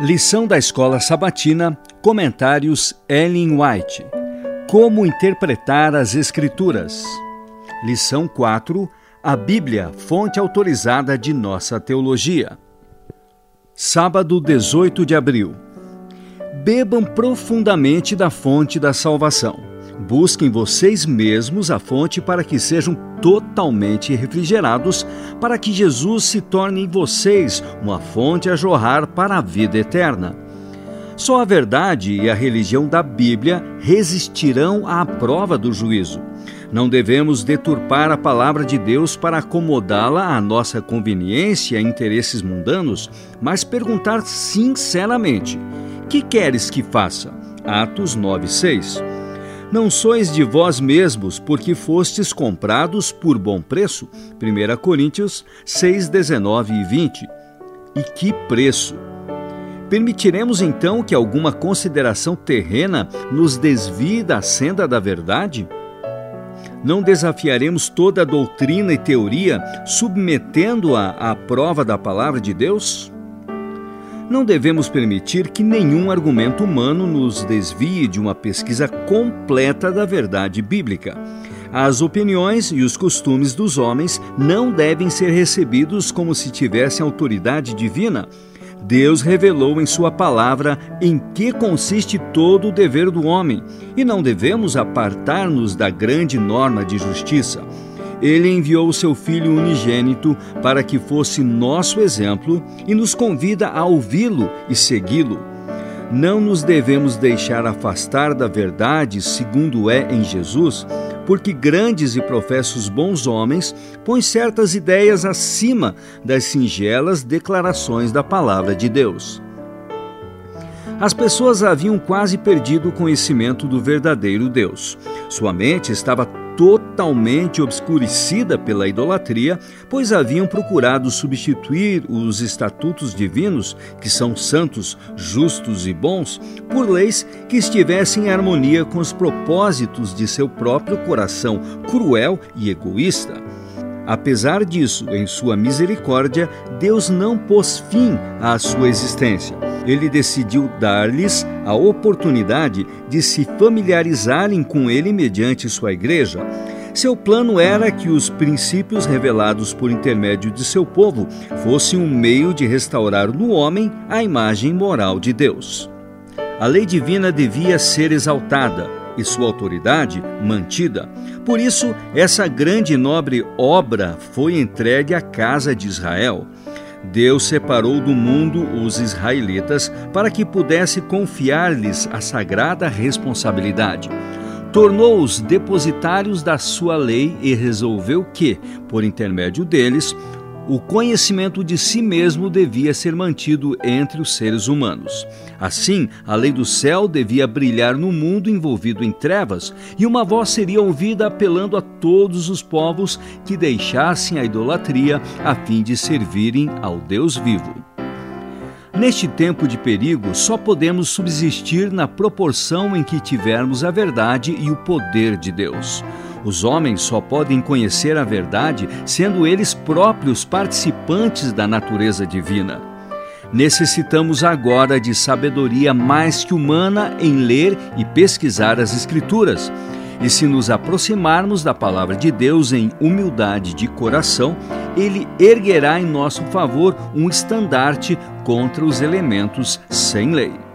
Lição da Escola Sabatina, Comentários Ellen White. Como interpretar as Escrituras. Lição 4. A Bíblia, fonte autorizada de nossa teologia. Sábado 18 de abril. Bebam profundamente da fonte da salvação. Busquem vocês mesmos a fonte para que sejam totalmente refrigerados, para que Jesus se torne em vocês uma fonte a jorrar para a vida eterna. Só a verdade e a religião da Bíblia resistirão à prova do juízo. Não devemos deturpar a palavra de Deus para acomodá-la à nossa conveniência e interesses mundanos, mas perguntar sinceramente: que queres que faça? Atos 9:6. Não sois de vós mesmos, porque fostes comprados por bom preço. 1 Coríntios 6, 19 e 20. E que preço! Permitiremos então que alguma consideração terrena nos desvie da senda da verdade? Não desafiaremos toda a doutrina e teoria, submetendo-a à prova da palavra de Deus? Não devemos permitir que nenhum argumento humano nos desvie de uma pesquisa completa da verdade bíblica. As opiniões e os costumes dos homens não devem ser recebidos como se tivessem autoridade divina. Deus revelou em Sua palavra em que consiste todo o dever do homem, e não devemos apartar-nos da grande norma de justiça ele enviou o seu Filho unigênito para que fosse nosso exemplo e nos convida a ouvi-lo e segui-lo. Não nos devemos deixar afastar da verdade, segundo é em Jesus, porque grandes e professos bons homens põem certas ideias acima das singelas declarações da palavra de Deus. As pessoas haviam quase perdido o conhecimento do verdadeiro Deus. Sua mente estava totalmente obscurecida pela idolatria, pois haviam procurado substituir os estatutos divinos, que são santos, justos e bons, por leis que estivessem em harmonia com os propósitos de seu próprio coração cruel e egoísta. Apesar disso, em sua misericórdia, Deus não pôs fim à sua existência. Ele decidiu dar-lhes a oportunidade de se familiarizarem com ele mediante sua igreja. Seu plano era que os princípios revelados por intermédio de seu povo fossem um meio de restaurar no homem a imagem moral de Deus. A lei divina devia ser exaltada, e sua autoridade mantida. Por isso, essa grande e nobre obra foi entregue à casa de Israel. Deus separou do mundo os israelitas para que pudesse confiar-lhes a sagrada responsabilidade. Tornou-os depositários da sua lei e resolveu que, por intermédio deles, o conhecimento de si mesmo devia ser mantido entre os seres humanos. Assim, a lei do céu devia brilhar no mundo envolvido em trevas, e uma voz seria ouvida apelando a todos os povos que deixassem a idolatria a fim de servirem ao Deus vivo. Neste tempo de perigo, só podemos subsistir na proporção em que tivermos a verdade e o poder de Deus. Os homens só podem conhecer a verdade sendo eles próprios participantes da natureza divina. Necessitamos agora de sabedoria mais que humana em ler e pesquisar as Escrituras. E se nos aproximarmos da palavra de Deus em humildade de coração, ele erguerá em nosso favor um estandarte contra os elementos sem lei.